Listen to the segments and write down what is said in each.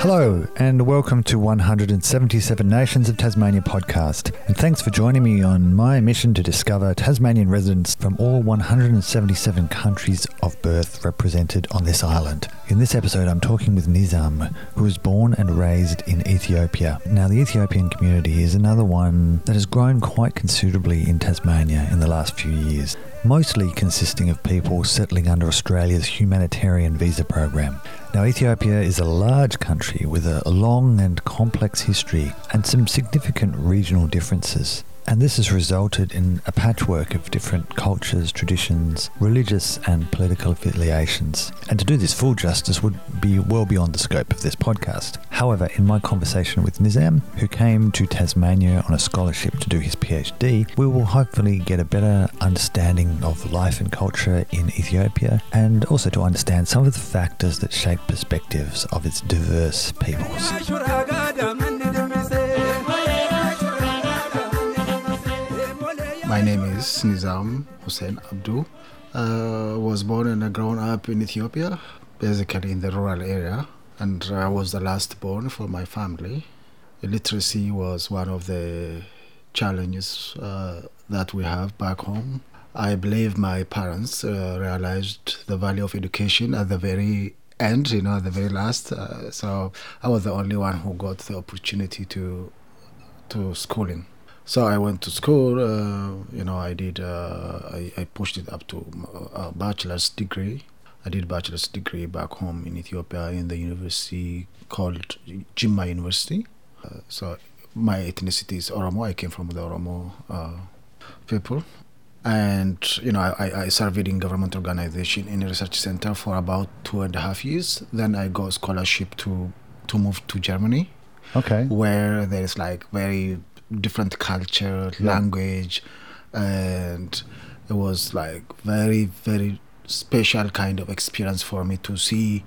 Hello, and welcome to 177 Nations of Tasmania podcast. And thanks for joining me on my mission to discover Tasmanian residents from all 177 countries of birth represented on this island. In this episode, I'm talking with Nizam, who was born and raised in Ethiopia. Now, the Ethiopian community is another one that has grown quite considerably in Tasmania in the last few years, mostly consisting of people settling under Australia's humanitarian visa program. Now, Ethiopia is a large country with a long and complex history and some significant regional differences. And this has resulted in a patchwork of different cultures, traditions, religious and political affiliations. And to do this full justice would be well beyond the scope of this podcast. However, in my conversation with Nizam, who came to Tasmania on a scholarship to do his PhD, we will hopefully get a better understanding of life and culture in Ethiopia and also to understand some of the factors that shape perspectives of its diverse peoples. My name is Nizam Hussein Abdu. Uh, was born and grown up in Ethiopia, basically in the rural area, and I was the last born for my family. Illiteracy was one of the challenges uh, that we have back home. I believe my parents uh, realized the value of education at the very end, you know, at the very last. Uh, so I was the only one who got the opportunity to to schooling. So I went to school. Uh, you know, I did. Uh, I, I pushed it up to a bachelor's degree. I did bachelor's degree back home in Ethiopia in the university called Jimma University. Uh, so my ethnicity is Oromo. I came from the Oromo uh, people, and you know, I, I served in government organization in a research center for about two and a half years. Then I got scholarship to to move to Germany, Okay. where there is like very different culture, language, and it was like very very special kind of experience for me to see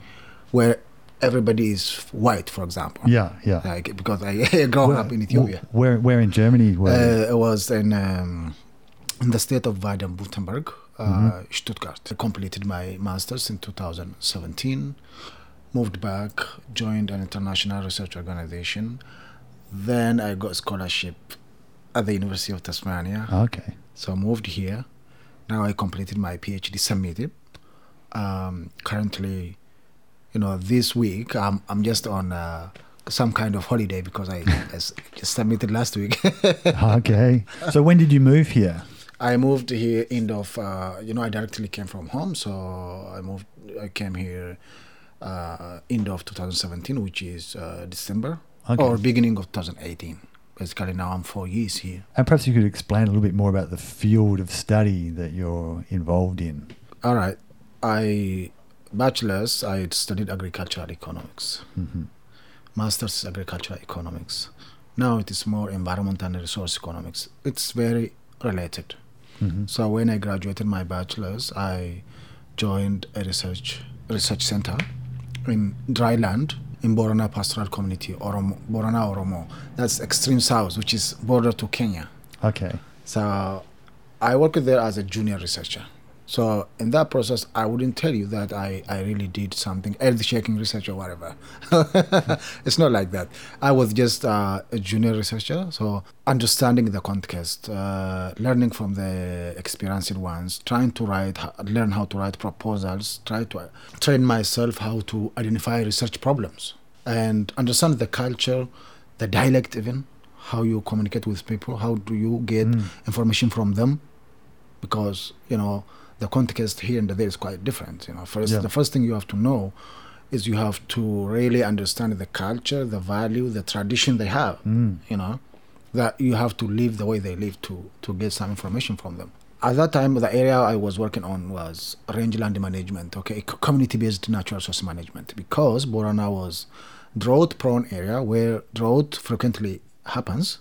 where everybody is white, for example. Yeah, yeah. Like because I grew up in Ethiopia. Where, where in Germany were you? Uh, it was in um, in the state of Baden-Württemberg, uh, Stuttgart. I completed my master's in 2017. Moved back, joined an international research organization. Then I got scholarship at the University of Tasmania. Okay. So I moved here. Now I completed my PhD, submitted. Um, currently, you know, this week I'm I'm just on uh, some kind of holiday because I just submitted last week. Okay. So when did you move here? I moved here end of uh, you know I directly came from home, so I moved. I came here uh, end of 2017, which is uh, December Okay. or beginning of 2018. Basically, now I'm four years here. And perhaps you could explain a little bit more about the field of study that you're involved in. All right, I bachelor's I studied agricultural economics, mm-hmm. master's agricultural economics. Now it is more environment and resource economics. It's very related. Mm-hmm. So when I graduated my bachelor's, I joined a research research center in dry dryland in Borana Pastoral Community, Oromo, Borana Oromo. That's extreme south, which is border to Kenya. Okay. So I worked there as a junior researcher. So in that process, I wouldn't tell you that I, I really did something earth-shaking research or whatever. it's not like that. I was just uh, a junior researcher, so understanding the context, uh, learning from the experienced ones, trying to write, learn how to write proposals, try to uh, train myself how to identify research problems, and understand the culture, the dialect even, how you communicate with people, how do you get information from them, because you know the context here and there is quite different. You know, first Yeah. the first thing you have to know is you have to really understand the culture, the value, the tradition they have. You know, that you have to live the way they live to to get some information from them. At that time, the area I was working on was rangeland management, okay, community-based natural resource management, because Borana was drought-prone area where drought frequently happens,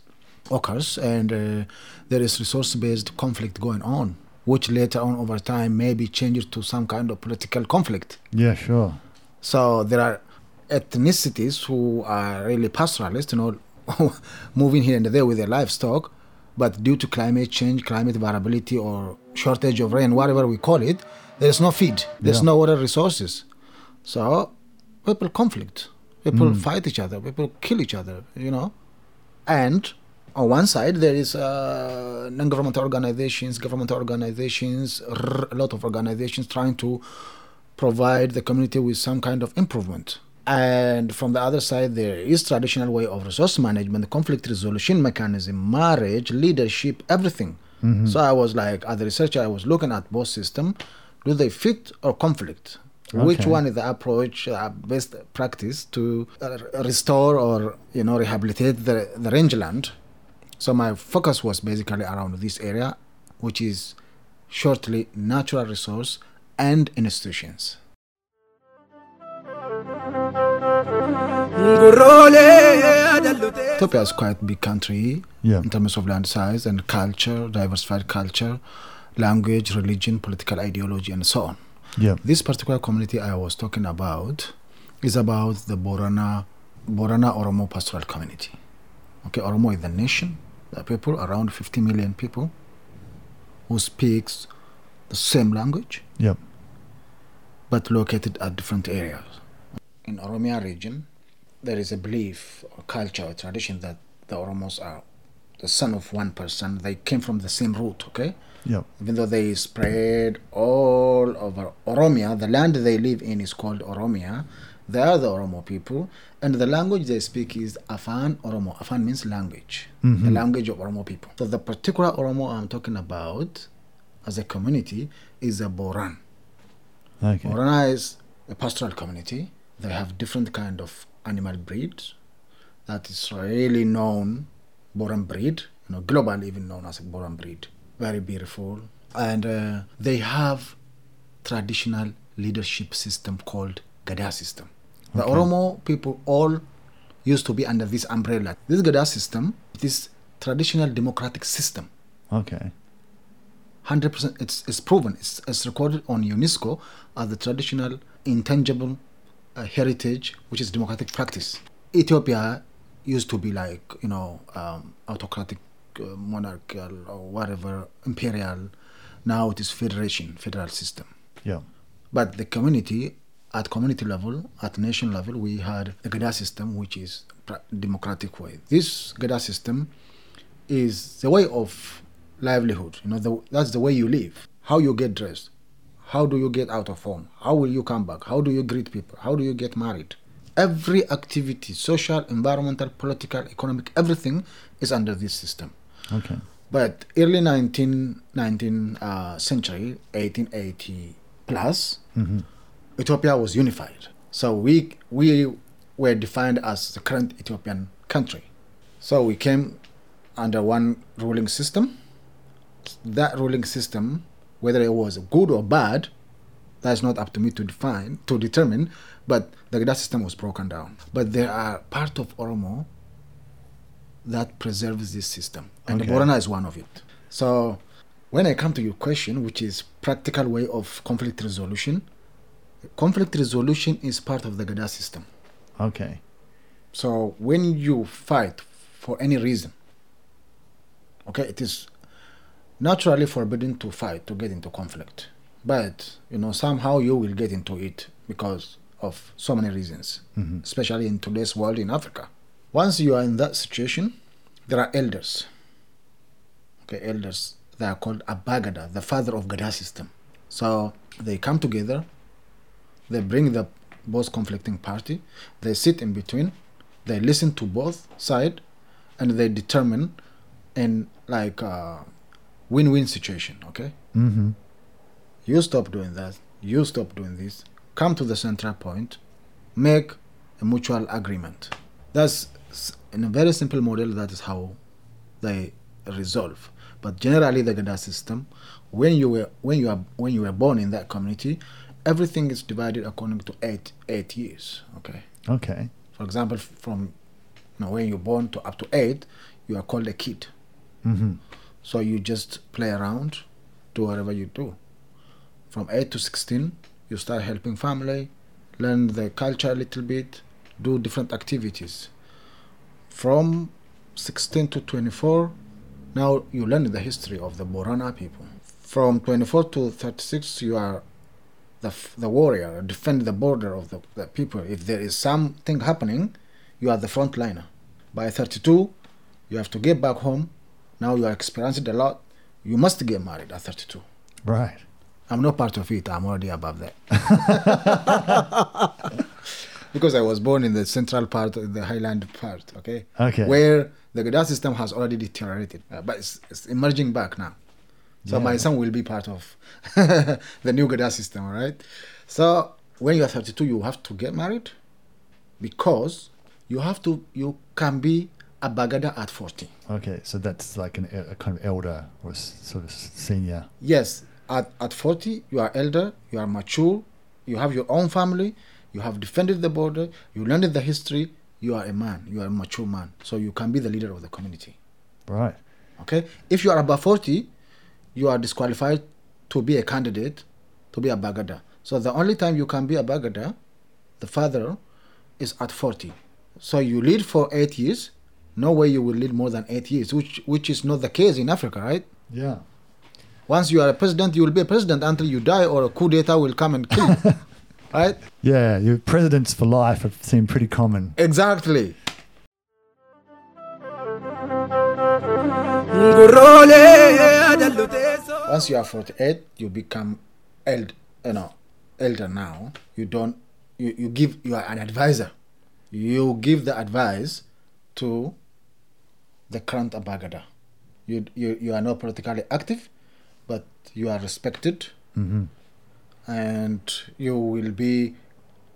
occurs, and uh, there is resource-based conflict going on, which later on over time maybe changes to some kind of political conflict. Yeah, sure. So there are ethnicities who are really pastoralists, you know, moving here and there with their livestock, but due to climate change, climate variability, or shortage of rain, whatever we call it, There is no feed. There's Yeah. no water resources. So people conflict. People Mm. fight each other. People kill each other. You know, and on one side there is uh, non-governmental organizations, government organizations, a lot of organizations trying to provide the community with some kind of improvement. And from the other side, there is traditional way of resource management, conflict resolution mechanism, marriage, leadership, everything. Mhm. So I was like, as a researcher, I was looking at both system Do they fit or conflict? Which one is the approach, uh, best practice to uh, restore or you know rehabilitate the, the rangeland? So my focus was basically around this area, which is shortly natural resource and institutions. Ethiopia is quite a big country Yeah. in terms of land size and culture, diversified culture, language, religion, political ideology, and so on. Yeah. This particular community I was talking about is about the Borana, Borana Oromo pastoral community. Okay, Oromo is the nation, people, around 50 million people who speaks the same language, Yep. but located at different areas. In Oromia region, there is a belief or culture or tradition that the Oromos are the son of one person. They came from the same root, okay? Yep. even though they spread all over Oromia, the land they live in is called Oromia. They are the Oromo people, and the language they speak is Afan Oromo. Afan means language, the Mhm. language of Oromo people. So the particular Oromo I'm talking about as a community is a Boran. Okay. Borana is a pastoral community. They have different kind of animal breeds that is really known, Boran breed, you know, globally even known as a Boran breed. Very beautiful. And uh, they have traditional leadership system called Gada system. The Okay. Oromo people all used to be under this umbrella. This Gada system, this traditional democratic system, Okay. 100% it's, it's proven it's, it's recorded on unesco as the traditional intangible uh, heritage which is democratic practice ethiopia used to be like you know um, autocratic uh, monarchical or whatever imperial now it is federation federal system Yeah. but the community at community level at nation level we had a gada system which is democratic way. This gada system is the way of livelihood you know the, that's the way you live. How you get dressed how do you get out of home how will you come back how do you greet people how do you get married? Every activity social environmental political economic everything is under this system. Okay. but early 19, 19th uh, century 1880 plus hmm Ethiopia was unified. So we we were defined as the current Ethiopian country. So we came under one ruling system. That ruling system, whether it was good or bad, that's not up to me to define to determine. But the Gada system was broken down. But there are part of Oromo that preserves this system, and Okay. the Borana is one of it. So when I come to your question, which is practical way of conflict resolution, conflict resolution is part of the Gada system. Okay. So when you fight for any reason, okay, it is naturally forbidden to fight to get into conflict. But you know somehow you will get into it because of so many reasons, hmm especially in today's world in Africa. Once you are in that situation, there are elders. Okay, elders. They are called Abagada, the father of Gada system. So they come together, they bring the both conflicting party, they sit in between, they listen to both side, and they determine in like a win-win situation. Okay, hmm you stop doing that, you stop doing this, come to the central point, make a mutual agreement. That's in a very simple model. That is how they resolve. But generally, the Gada system, when you were when you are when you were born in that community, everything is divided according to eight eight years. Okay. Okay. For example, from you know, when you're born to up to eight, you are called a kid. hmm So you just play around, do whatever you do. From 8 to 16, you start helping family, learn the culture a little bit, do different activities. From 16 to 24, now you learn the history of the Borana people. From 24 to 36, you are the, the warrior, defend the border of the, the people. If there is something happening, you are the front liner. By 32, you have to get back home. Now you are experiencing a lot. You must get married at 32. Right. I'm not part of it. I'm already above that. because I was born in the central part, the highland part, okay? Okay. Where the Gada system has already deteriorated, uh, but it's, it's emerging back now. So my son will be part of the new Gada system, right? So when you are 32, you have to get married because you have to, you can be a Bagada at 40. Okay. So that's like an, a kind of elder or sort of senior. Yes, at, at 40, you are elder, you are mature, you have your own family, you have defended the border, you learned the history, you are a man, you are a mature man. So you can be the leader of the community. Right. Okay? If you are above 40, you are disqualified to be a candidate to be a Bagada. So the only time you can be a Bagada, the father, is at 40. So you lead for eight years. No way you will lead more than eight years, which which is not the case in Africa, right? Yeah. Once you are a president, you will be a president until you die, or a coup d'etat will come and kill you. right? Yeah. Your presidents for life have seemed pretty common. Exactly. Once you are 48, you become eld, you know, elder now. You don't, you, you give, you are an advisor. You give the advice to the current Abagada. You, you, you are not politically active, but you are respected hmm and you will be,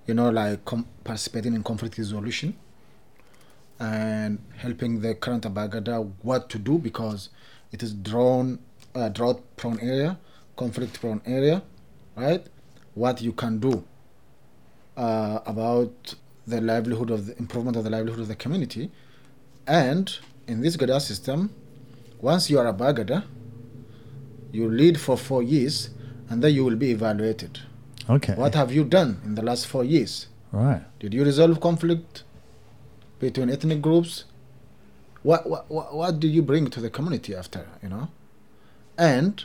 you know, like com- participating in conflict resolution and helping the current Abagada what to do because it is drawn, uh, drought prone area, conflict prone area, right? What you can do uh, about the livelihood of the improvement of the livelihood of the community. And in this Gada system, once you are a Bagada, you lead for four years and then you will be evaluated. Okay. What have you done in the last four years? Right. Did you resolve conflict between ethnic groups? What, what, what, did you bring to the community after, you know? And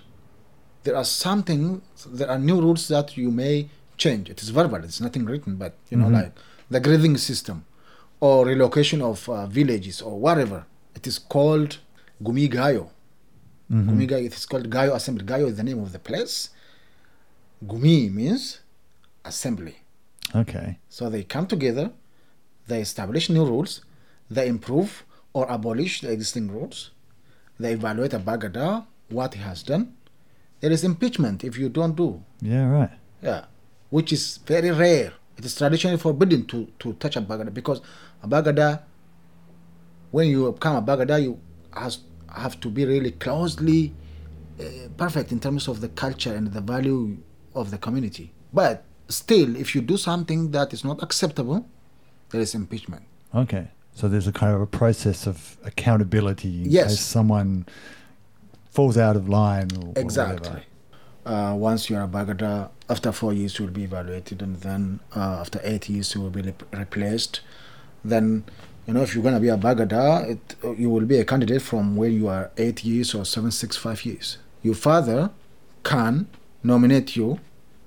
there are something, there are new rules that you may change. It is verbal, it's nothing written, but, you know, Mhm. like the grading system or relocation of uh, villages or whatever. It is called Gumigayo. Mhm. Gumigayo, it is called Gayo Assembly. Gayo is the name of the place. Gumi means assembly. Okay. So they come together, they establish new rules, they improve or abolish the existing rules, they evaluate a Bagada, what he has done. There is impeachment if you don't do. Yeah. Right. Yeah. Which is very rare. It is traditionally forbidden to, to touch a Bagada because a Bagada, when you become a Bagada, you has, have to be really closely uh, perfect in terms of the culture and the value of the community. But still, if you do something that is not acceptable, there is impeachment. Okay. So there's a kind of a process of accountability in Yes. case someone falls out of line or, or Exactly. whatever. Uh, once you are a Bagada, after four years you will be evaluated, and then uh, after eight years you will be rep- replaced. Then, you know, if you're gonna be a Bagada, it, you will be a candidate from when you are eight years or seven, six, five years. Your father can nominate you.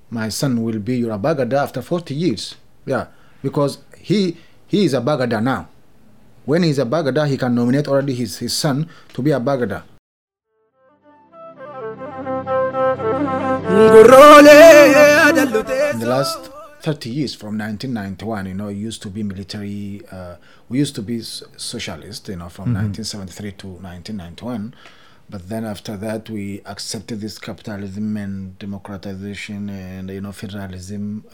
My son will be your Bagada after 40 years. Yeah, because he he is a Bagada now. When he's a Bagada, he can nominate already his, his son to be a Bagada. in the last 30 years from 1991 you know it used to be military uh, we used to be socialist you know from 1973 to 1991 but then after that we accepted this capitalism and democratization and you know federalism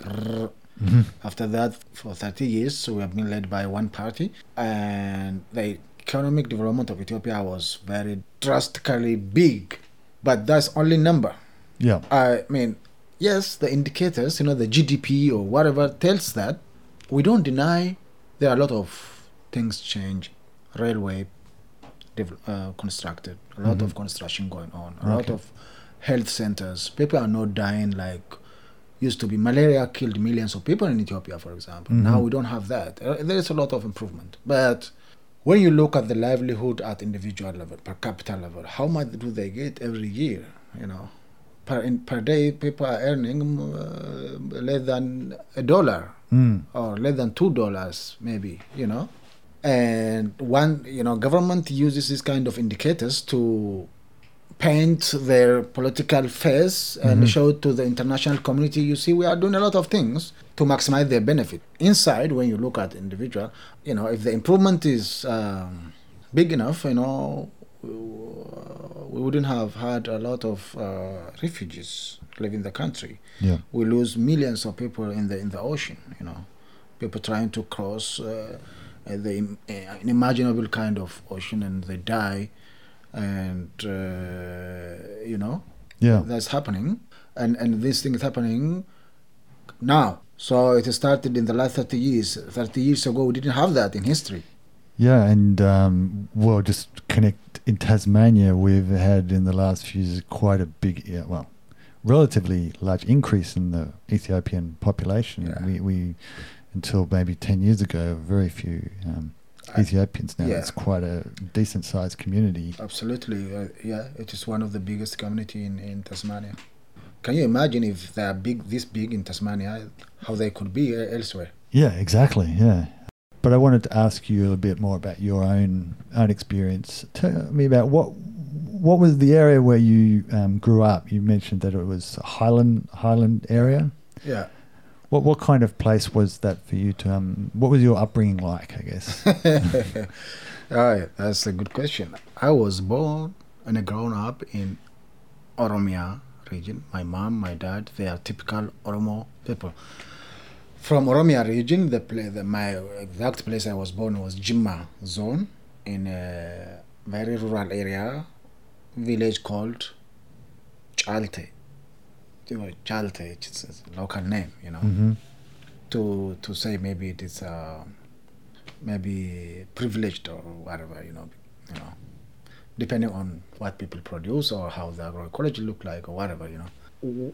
after that for 30 years we have been led by one party and the economic development of ethiopia was very drastically big but that's only number Yeah. I mean, yes, the indicators, you know, the GDP or whatever tells that. We don't deny there are a lot of things change. Railway uh, constructed, a lot of construction going on, a lot of health centers. People are not dying like used to be. Malaria killed millions of people in Ethiopia, for example. Now we don't have that. Uh, There is a lot of improvement. But when you look at the livelihood at individual level, per capita level, how much do they get every year? You know, per in, per day people are earning uh, less than a dollar Mm. or less than two dollars maybe you know and one you know government uses this kind of indicators to paint their political face and Mhm. show to the international community you see we are doing a lot of things to maximize their benefit inside when you look at individual you know if the improvement is um, big enough you know we wouldn't have had a lot of uh, refugees leaving the country Yeah. we lose millions of people in the in the ocean. You know, people trying to cross uh, the uh, unimaginable kind of ocean and they die, and uh, you know Yeah. that's happening, and and this thing is happening now. So it started in the last thirty years. Thirty years ago, we didn't have that in history. Yeah, and um, well, just connect in Tasmania, we've had in the last few years quite a big, yeah, well, relatively large increase in the Ethiopian population. Yeah. We, we, until maybe 10 years ago, very few um, Ethiopians now. yeah. It's quite a decent sized community. Absolutely, uh, yeah. It is one of the biggest community in, in Tasmania. Can you imagine if they are big, this big in Tasmania, how they could be uh, elsewhere? Yeah, exactly. Yeah. But I wanted to ask you a bit more about your own own experience. Tell me about what what was the area where you um, grew up. You mentioned that it was a Highland Highland area. Yeah. What what kind of place was that for you to um what was your upbringing like, I guess? All right, that's a good question. I was born and grown up in Oromia region. My mom, my dad, they are typical Oromo people. From Oromia region, the, pla- the my exact place I was born was Jimma zone in a very rural area, village called Chalte. You know, Chalte, it's a local name, you know. Hmm to to say maybe it is uh, maybe privileged or whatever you know you know. Depending on what people produce or how the agroecology look like or whatever you know.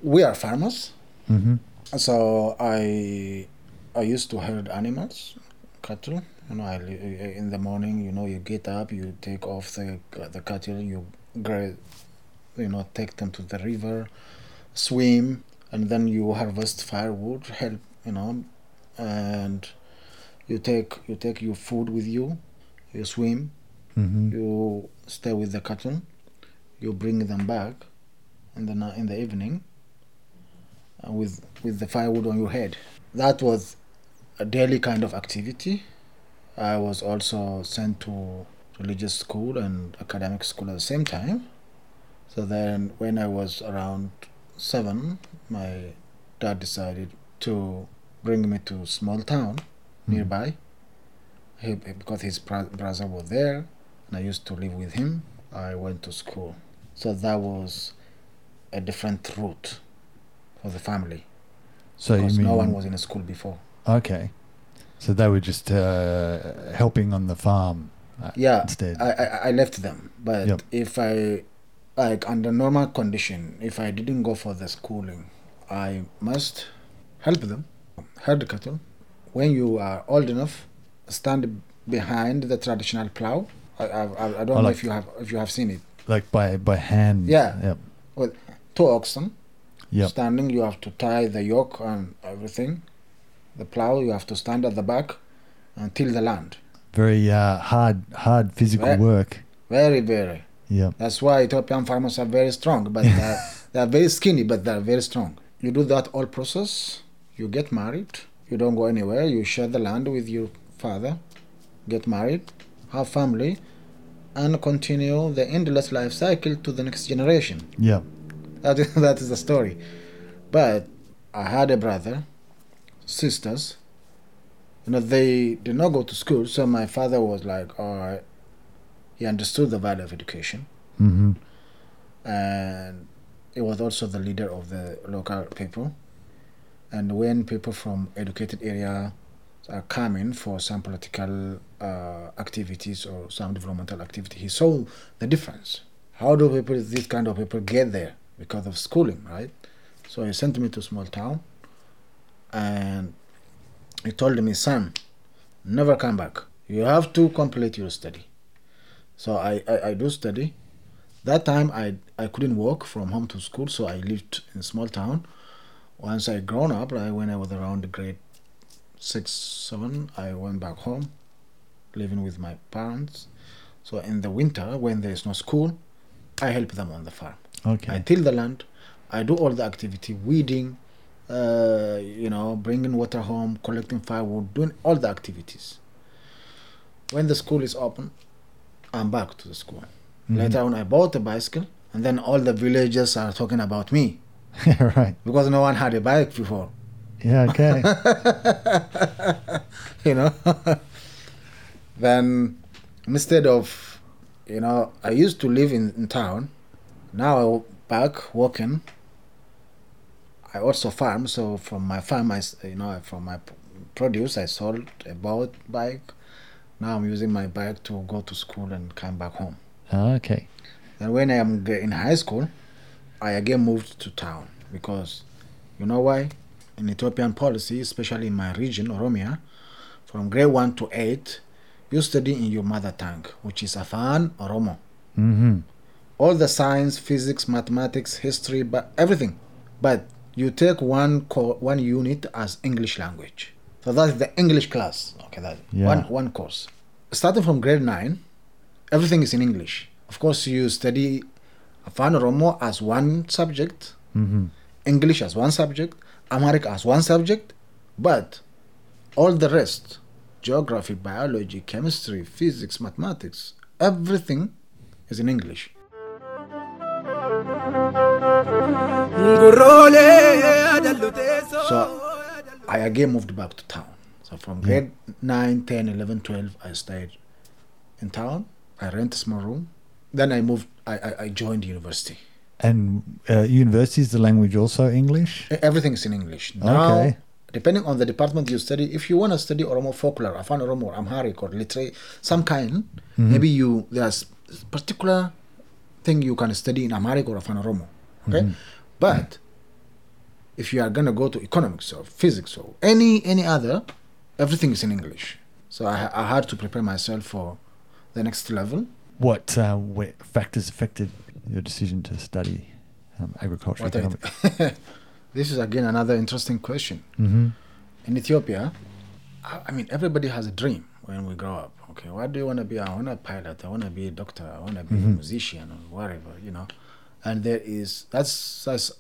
We are farmers. Hmm so i i used to herd animals cattle. You know I, in the morning you know you get up you take off the the cattle you gra- you know take them to the river swim and then you harvest firewood help you know and you take you take your food with you you swim hmm you stay with the cattle you bring them back in the in the evening uh, with with the firewood on your head. That was a daily kind of activity. I was also sent to religious school and academic school at the same time. So then when i was around 7 my dad decided to bring me to small town nearby he, because his bro- brother was there and I used to live with him. I went to school. So that was a different route for the family So because no one was in a school before. okay? So they were just uh, helping on the farm uh, Yeah, instead. I, I, I left them. But Yep. if I, like under normal condition, if I didn't go for the schooling, I must help them herd cattle. When you are old enough, stand behind the traditional plow. I, I, I don't Oh, know like- if you have if you have seen it. like by by hand. Yeah. Yep. Two oxen Yep. standing. You have to tie the yoke and everything. The plow you have to stand at the back and till the land. Very uh, hard hard physical Right. work. Very very. Yep. That's why Ethiopian farmers are very strong, but they're, they're very skinny, but they're very strong. You do that whole process. You get married. You don't go anywhere. You share the land with your father. Get married, have family, and continue the endless life cycle to the next generation. Yeah. That is, that is the story. But I had a brother, sisters. You know, they did not go to school, so my father was like, all right. He understood the value of education, hmm and he was also the leader of the local people. And when people from educated area are coming for some political uh, activities or some developmental activity, he saw the difference. How do people, this kind of people, get there because of schooling, right? So he sent me to a small town, and he told me, "Son, never come back. You have to complete your study." So I, I, I do study. That time I I couldn't walk from home to school, so I lived in a small town. Once I grown up, like when I was around grade six, seven, I went back home, living with my parents. So in the winter, when there is no school, I help them on the farm. Okay. I till the land. I do all the activity, weeding, uh, you know, bringing water home, collecting firewood, doing all the activities. When the school is open, I'm back to the school. Mhm. Later on, I bought a bicycle, and then all the villagers are talking about me right. because no one had a bike before. Yeah. Okay. you know. then instead of, you know, I used to live in, in town. Now I back working. I also farm, so from my farm, I, you know from my produce, I sold a bought bike. Now I'm using my bike to go to school and come back home. Okay. And when I am in high school, I again moved to town because you know why? In Ethiopian policy, especially in my region, Oromia, from grade 1 to 8, you study in your mother tongue, which is Afan Oromo. Mm-hmm. All the science, physics, mathematics, history, but everything. But you take one co- one unit as English language. So that's the English class. Okay, that Yeah. one one course. Starting from grade 9, everything is in English. Of course, you study Afan Oromo as one subject, Mm-hmm. English as one subject, Amharic as one subject, but all the rest geography, biology, chemistry, physics, mathematics everything is in English. So I again moved back to town. So from hmm. grade 9, 10, 11, 12, I stayed in town. I rent a small room. Then I moved, I, I, I joined university. And uh, university is the language also English. E- Everything is in English. Now, Okay. depending on the department you study, if you want to study Oromo folklore, Afan Oromo, or Amharic, or literary, some kind, mm-hmm. maybe you there's particular thing you can study in Amharic or Afan Oromo. Okay, mm-hmm. but if you are gonna go to economics or physics or any any other, everything is in English. So I, I had to prepare myself for the next level. What uh, what factors affected your decision to study um, agriculture What economics? this is again another interesting question. mm-hmm. in Ethiopia, I, I mean, everybody has a dream when we grow up. Okay, what do you want to be? I want to be a pilot. I want to be a doctor. I want to be a musician or whatever, you know. And there is that's that's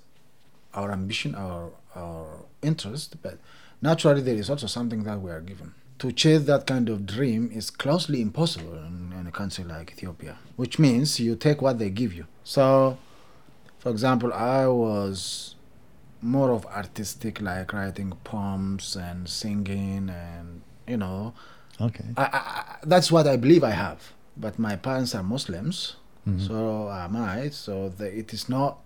our ambition, our our interest. But naturally, there is also something that we are given. To chase that kind of dream is closely impossible in, in a country like Ethiopia, which means you take what they give you. So, for example, I was more of artistic, like writing poems and singing, and you know, Okay. I, I, that's what I believe I have. But my parents are Muslims, Mhm. so am I. So the, it is not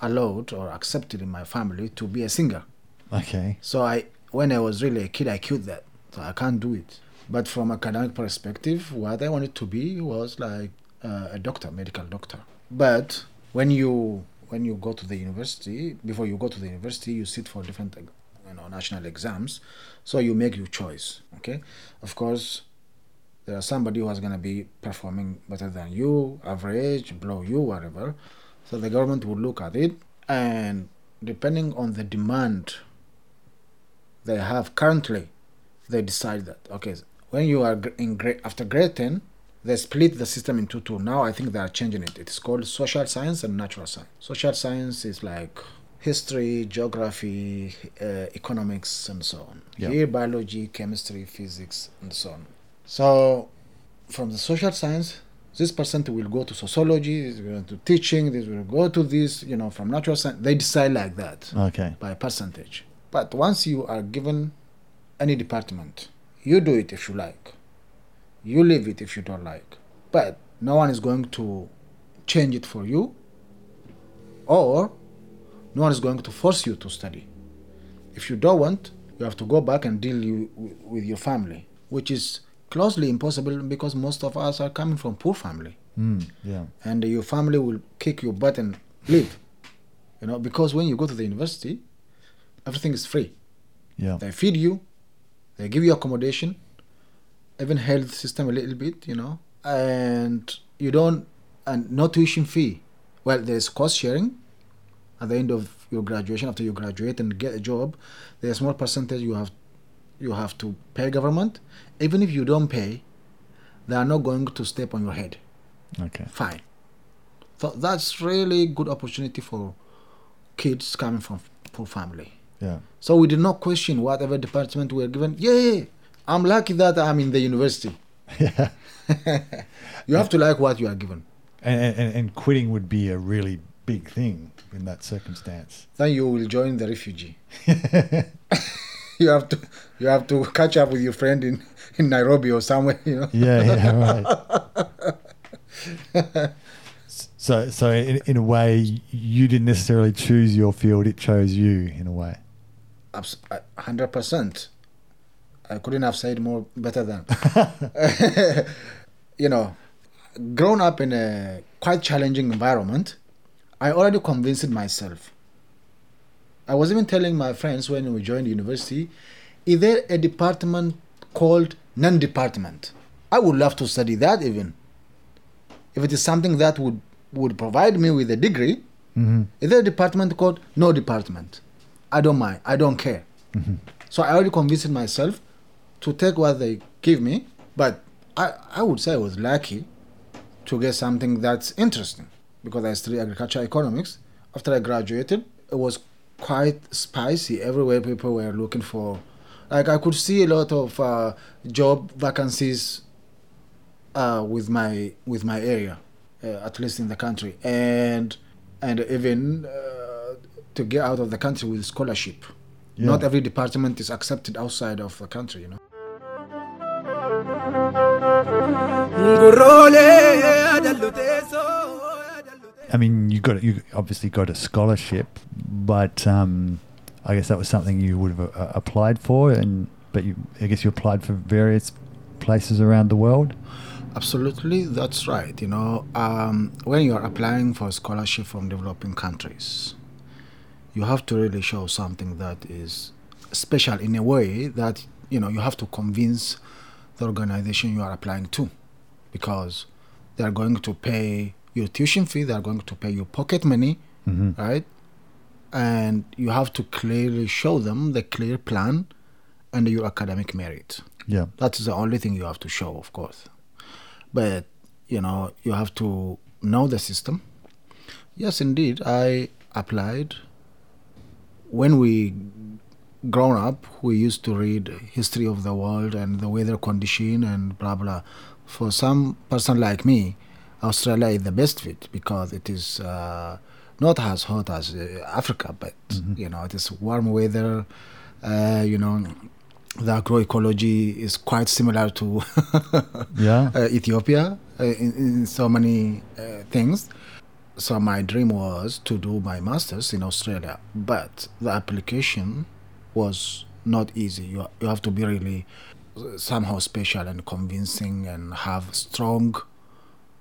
allowed or accepted in my family to be a singer. Okay. So I, when I was really a kid, I killed that. So I can't do it. But from academic perspective, what I wanted to be was like uh, a doctor, medical doctor. But when you when you go to the university, before you go to the university, you sit for different you know national exams. So you make your choice. Okay, of course. There are somebody who is going to be performing better than you, average, below you, whatever. So the government will look at it, and depending on the demand they have currently, they decide that okay, when you are in grade after grade ten, they split the system into two. Now I think they are changing it. It's called social science and natural science. Social science is like history, geography, uh, economics, and so on. Yeah. Here, biology, chemistry, physics, and so on. So, from the social science, this percent will go to sociology, this will go to teaching, this will go to this, you know, from natural science. They decide like that Okay. by percentage. But once you are given any department, you do it if you like. You leave it if you don't like. But no one is going to change it for you, or no one is going to force you to study. If you don't want, you have to go back and deal you, with your family, which is closely impossible because most of us are coming from poor family Mm, yeah. and your family will kick your butt and leave. You know, because when you go to the university, everything is free. Yeah. They feed you, they give you accommodation, even health system a little bit, you know, and you don't and no tuition fee. Well, there's cost sharing at the end of your graduation after you graduate and get a job. There's a small percentage you have you have to pay government. Even if you don't pay, they are not going to step on your head. Okay. Fine. So that's really good opportunity for kids coming from poor family. Yeah. So we did not question whatever department we were given. Yeah, I'm lucky that I'm in the university. Yeah. You have to like what you are given. And, and, and quitting would be a really big thing in that circumstance. Then you will join the refugee. you have to you have to catch up with your friend in, in Nairobi or somewhere, you know. Yeah, yeah, right. so, so in, in a way, you didn't necessarily choose your field; it chose you in a way. Hundred percent. I couldn't have said more better than. you know, grown up in a quite challenging environment, I already convinced myself. I was even telling my friends when we joined university, is there a department called non-department? I would love to study that even. If it is something that would would provide me with a degree, Mm-hmm. is there a department called no department? I don't mind. I don't care. So I already convinced myself to take what they give me, but I, I would say I was lucky to get something that's interesting because I studied agriculture economics. After I graduated, it was quite spicy. Everywhere people were looking for, like I could see a lot of uh, job vacancies uh, with my with my area, uh, at least in the country, and and even uh, to get out of the country with scholarship. Yeah. Not every department is accepted outside of the country, you know. I mean, you got you obviously got a scholarship, but um, I guess that was something you would have uh, applied for, and but you, I guess you applied for various places around the world. Absolutely, that's right. You know, um, when you are applying for a scholarship from developing countries, you have to really show something that is special in a way that you know you have to convince the organization you are applying to, because they are going to pay your tuition fee, they are going to pay your pocket money, Mm-hmm. right? And you have to clearly show them the clear plan and your academic merit. Yeah. That is the only thing you have to show, of course. But you know, you have to know the system. Yes, indeed, I applied. When we grown up, we used to read history of the world and the weather condition and blah blah. For some person like me, Australia is the best fit because it is uh, not as hot as uh, Africa, but you know it is warm weather. Uh, you know, the agroecology is quite similar to Yeah. uh, Ethiopia uh, in, in so many uh, things. So my dream was to do my masters in Australia, but the application was not easy. You you have to be really somehow special and convincing and have strong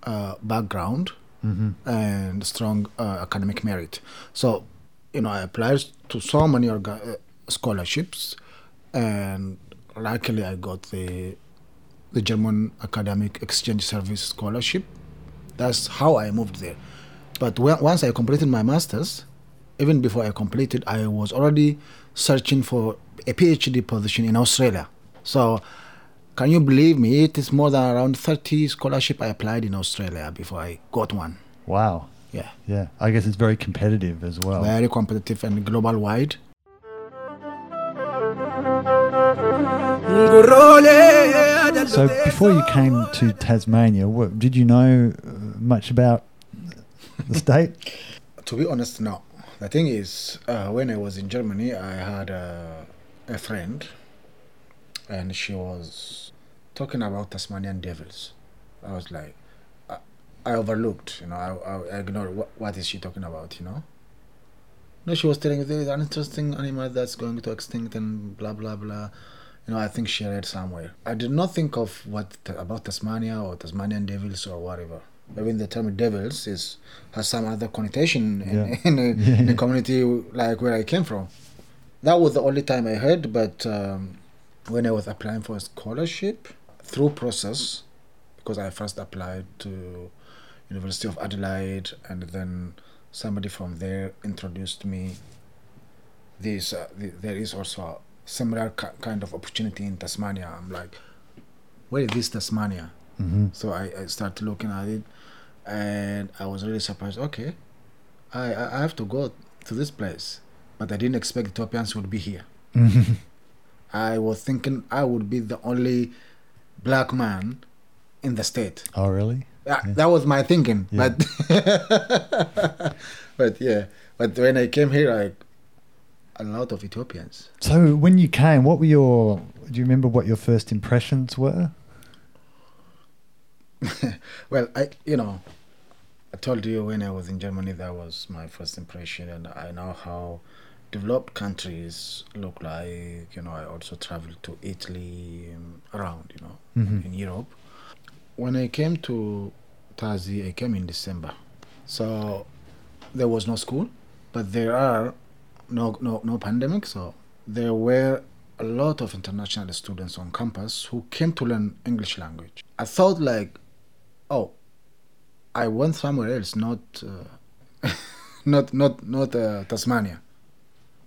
uh, background Mm-hmm. and strong uh, academic merit. So, you know, I applied to so many orga- uh, scholarships, and luckily I got the the German Academic Exchange Service scholarship. That's how I moved there. But when, once I completed my masters, even before I completed, I was already searching for a PhD position in Australia. So, can you believe me? It is more than around 30 scholarship I applied in Australia before I got one. Wow. Yeah, Yeah. I guess it's very competitive as well. very competitive and global wide. So before you came to Tasmania, what, did you know uh, much about the state? To be honest, no. The thing is, uh, when I was in Germany, I had a, a friend, and she was talking about Tasmanian devils. I was like, I, I overlooked, you know, I, I, I ignored what, what is she talking about, you know. No, she was telling me there is an interesting animal that's going to extinct and blah blah blah. You know, I think she read somewhere. I did not think of what about Tasmania or Tasmanian devils or whatever. Even the term devils is has some other connotation in, Yeah. in, a, in a community like where I came from. That was the only time I heard. But um, when I was applying for a scholarship through process, because I first applied to University of Adelaide, and then somebody from there introduced me. This uh, th- there is also a similar ki- kind of opportunity in Tasmania. I'm like, where is this Tasmania? Mm-hmm. So I, I started looking at it, and I was really surprised. Okay, I I I have to go to this place, but I didn't expect Ethiopians would be here. Mm-hmm. I was thinking I would be the only black man in the state. Oh, really? Yeah. That was my thinking. Yeah. But but yeah, but when I came here, I a lot of Ethiopians. So, when you came, what were your? Do you remember what your first impressions were? Well, I you know, I told you when I was in Germany that was my first impression, and I know how developed countries look like. You know, I also traveled to Italy, um, around you know, Mhm. in Europe. When I came to Tassie, I came in December, so there was no school, but there are no no no pandemic, so there were a lot of international students on campus who came to learn English language. I thought like, oh, I went somewhere else, not uh, not not not uh, Tasmania,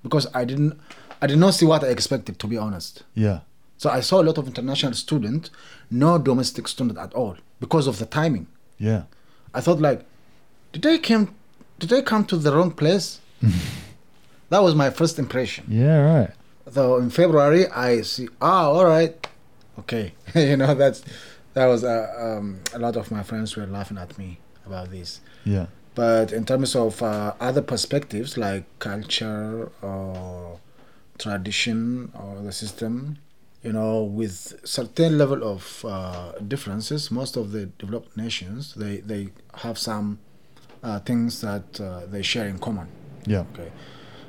because I didn't I did not see what I expected to be honest. Yeah. So I saw a lot of international student, no domestic student at all because of the timing. Yeah. I thought like, did they came, did they come to the wrong place? that was my first impression. Yeah. Right. So in February, I see, ah, all right, okay, you know that's that was uh, um, a lot of my friends were laughing at me about this. Yeah. But in terms of uh, other perspectives like culture or tradition or the system, you know, with certain level of uh, differences, most of the developed nations they they have some uh, things that uh, they share in common. Yeah. Okay,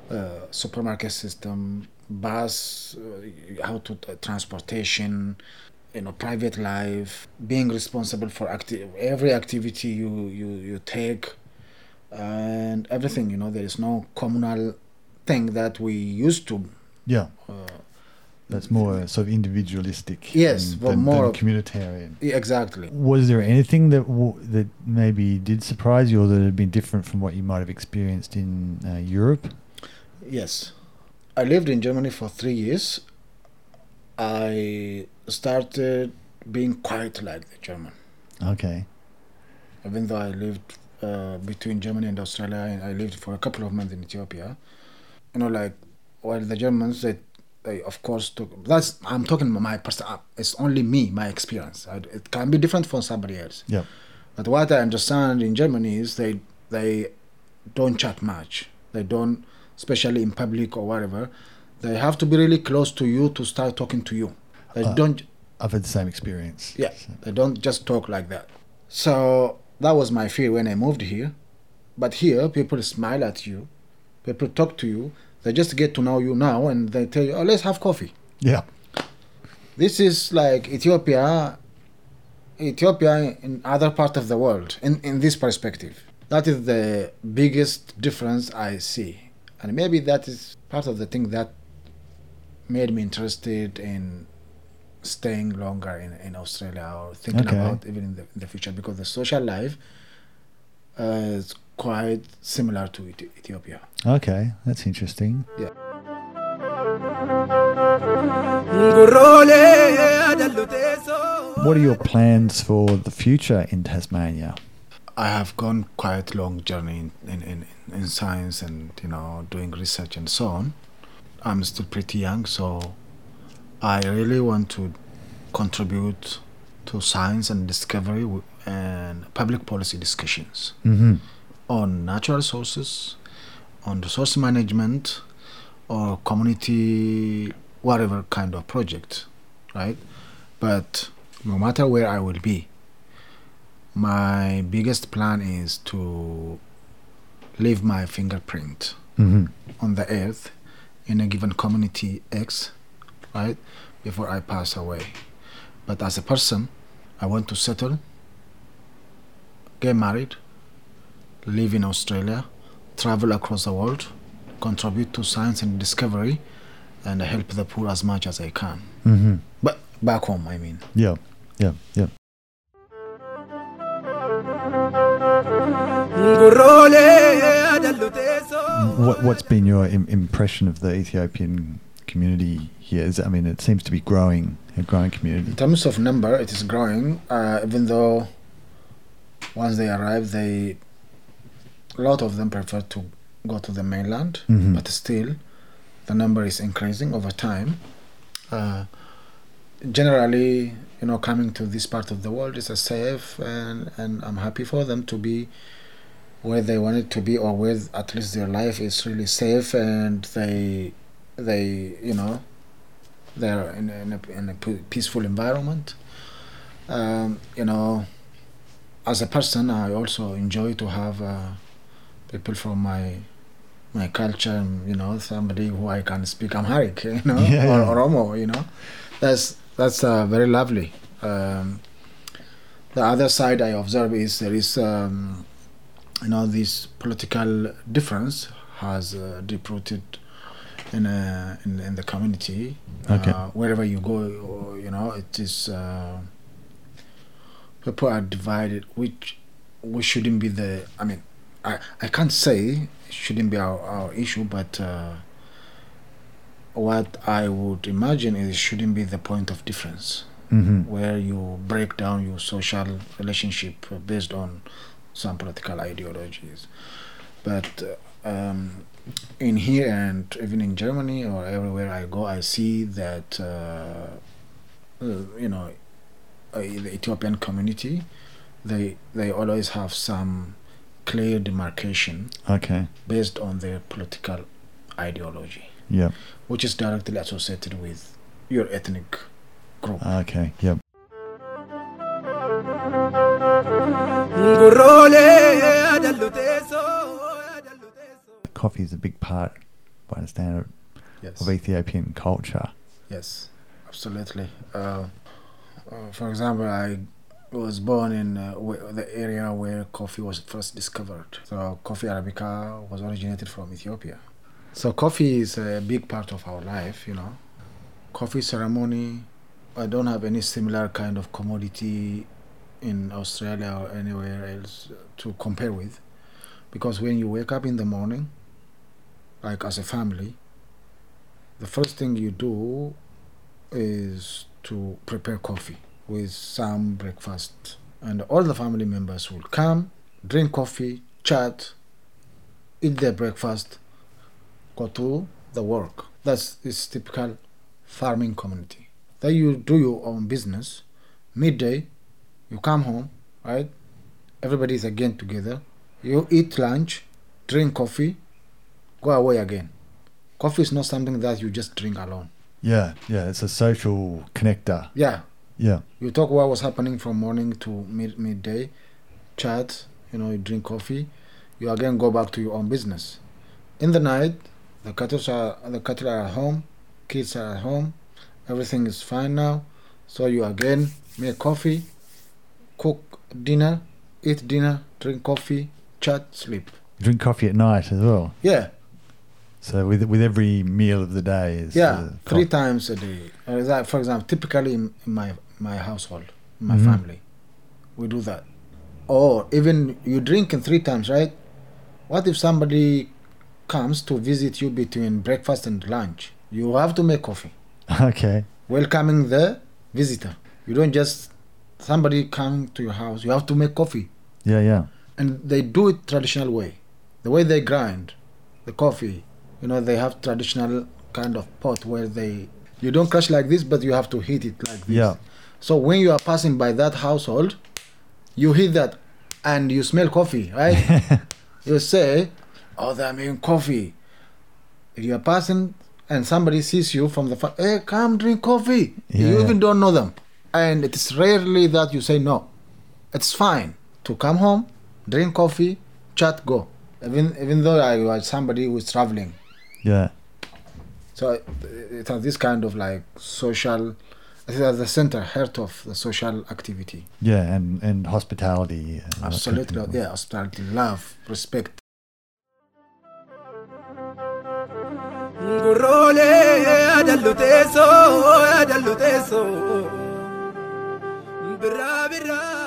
uh, supermarket system, bus, uh, how to uh, transportation, you know, private life, being responsible for acti- every activity you you you take, and everything. You know, there is no communal thing that we used to. Yeah. Uh, That's more sort of individualistic. Yes, than, well, than, more than communitarian. exactly. Was there anything that w- that maybe did surprise you, or that had been different from what you might have experienced in uh, Europe? Yes. I lived in Germany for three years. I started being quite like the German. Okay. even though I lived uh, between Germany and Australia, and I lived for a couple of months in Ethiopia. You know, like while the Germans, they, they of course took. That's I'm talking about my personal. It's only me, my experience. I, it can be different for somebody else. Yeah. But what I understand in Germany is they they don't chat much. They don't, especially in public or whatever. They have to be really close to you to start talking to you. They Uh, don't I've had the same experience. yeah, So- they don't just talk like that. So that was my fear when I moved here. But here, people smile at you, people talk to you. They just get to know you now, and they tell you, "Oh, let's have coffee." Yeah. This is like Ethiopia, Ethiopia in other part of the world. In in this perspective, that is the biggest difference I see, and maybe that is part of the thing that made me interested in staying longer in, in Australia or thinking Okay. about even in the, in the future because the social life uh, is quite similar to Ethiopia. Okay, that's interesting. Yeah. What are your plans for the future in Tasmania? I have gone quite long journey in, in, in, in science and you know doing research and so on. I'm still pretty young, so I really want to contribute to science and discovery and public policy discussions Mm-hmm. on natural resources, on resource management, or community whatever kind of project, right? But no matter where I will be, my biggest plan is to leave my fingerprint Mm-hmm. on the earth in a given community X, right, before I pass away. But as a person, I want to settle, get married, live in Australia, travel across the world, contribute to science and discovery, and help the poor as much as I can. Mm-hmm. But back home, I mean. Yeah. Yeah. Yeah. What, what's been your Im- impression of the Ethiopian community here? Is, I mean, it seems to be growing, a growing community. In terms of number, it is growing. Uh, even though once they arrive, they a lot of them prefer to go to the mainland, Mhm. but still, the number is increasing over time. Uh, generally, you know, coming to this part of the world is a safe, and and I'm happy for them to be where they want it to be, or where at least their life is really safe, and they they you know they're in, a- in, a, in a peaceful environment. Um, you know, as a person, I also enjoy to have uh, people from my my culture. You know, somebody who I can speak Amharic. You know, Yeah, or. Oromo. You know, that's that's uh, very lovely. Um, the other side I observe is there is um, you know this political difference has uh, deep rooted in, uh, in in the community. Okay. Uh, wherever you go, you know it is. Uh, people are divided, which which shouldn't be the. I mean, I I can't say it shouldn't be our, our issue, but. Uh, what I would imagine is shouldn't be the point of difference hmm where you break down your social relationship based on some political ideologies. But uh, um, in here and even in Germany or everywhere I go, I see that uh, uh, you know uh, the Ethiopian community they they always have some clear demarcation Okay. based on their political ideology, Yeah. which is directly associated with your ethnic group. Okay. Yep. Coffee is a big part, I understand it, yes. of Ethiopian culture. Yes, absolutely. Uh, uh, for example, I was born in uh, wh- the area where coffee was first discovered. So, coffee arabica was originated from Ethiopia. So, coffee is a big part of our life, you know. Coffee ceremony, I don't have any similar kind of commodity in Australia or anywhere else to compare with. Because when you wake up in the morning, like as a family, the first thing you do is to prepare coffee with some breakfast. And all the family members will come, drink coffee, chat, eat their breakfast, go to the work. That's this typical farming community. Then you do your own business. Midday, you come home, right? Everybody is again together. You eat lunch, drink coffee, go away again. Coffee is not something that you just drink alone. Yeah. Yeah. It's a social connector. Yeah, Yeah. you talk what was happening from morning to mid midday, chat. You know, you drink coffee. You again go back to your own business. In the night, the cattle are the cattle are at home, kids are at home, everything is fine now. So you again make coffee, cook dinner, eat dinner, drink coffee, chat, sleep. Drink coffee at night as well. Yeah, So with with every meal of the day is yeah, uh, three times a day. Uh, that- For example, typically in, my my household, my Mhm. family, we do that. Or even you drink in three times, right? What if somebody comes to visit you between breakfast and lunch? You have to make coffee, Okay. welcoming the visitor. You don't just somebody come to your house. You have to make coffee, Yeah. Yeah. and they do it traditional way. The way they grind the coffee, you know, they have traditional kind of pot where they you don't crush like this, but you have to heat it like this. Yeah. So when you are passing by that household, you heat that, and you smell coffee, right? you say, "Oh, they're making coffee." If you are passing and somebody sees you from the front, "Hey, come drink coffee," Yeah, you even don't know them, and it is rarely that you say no. It's fine to come home, drink coffee, chat, go. Even even though I was somebody who is traveling, Yeah. so it, it has this kind of like social. I think that's the center, heart of the social activity. Yeah. And and hospitality. uh, Absolutely, people. yeah, hospitality, love, respect. Gurroolee adallu teessoo adallu teessoo birraa birraa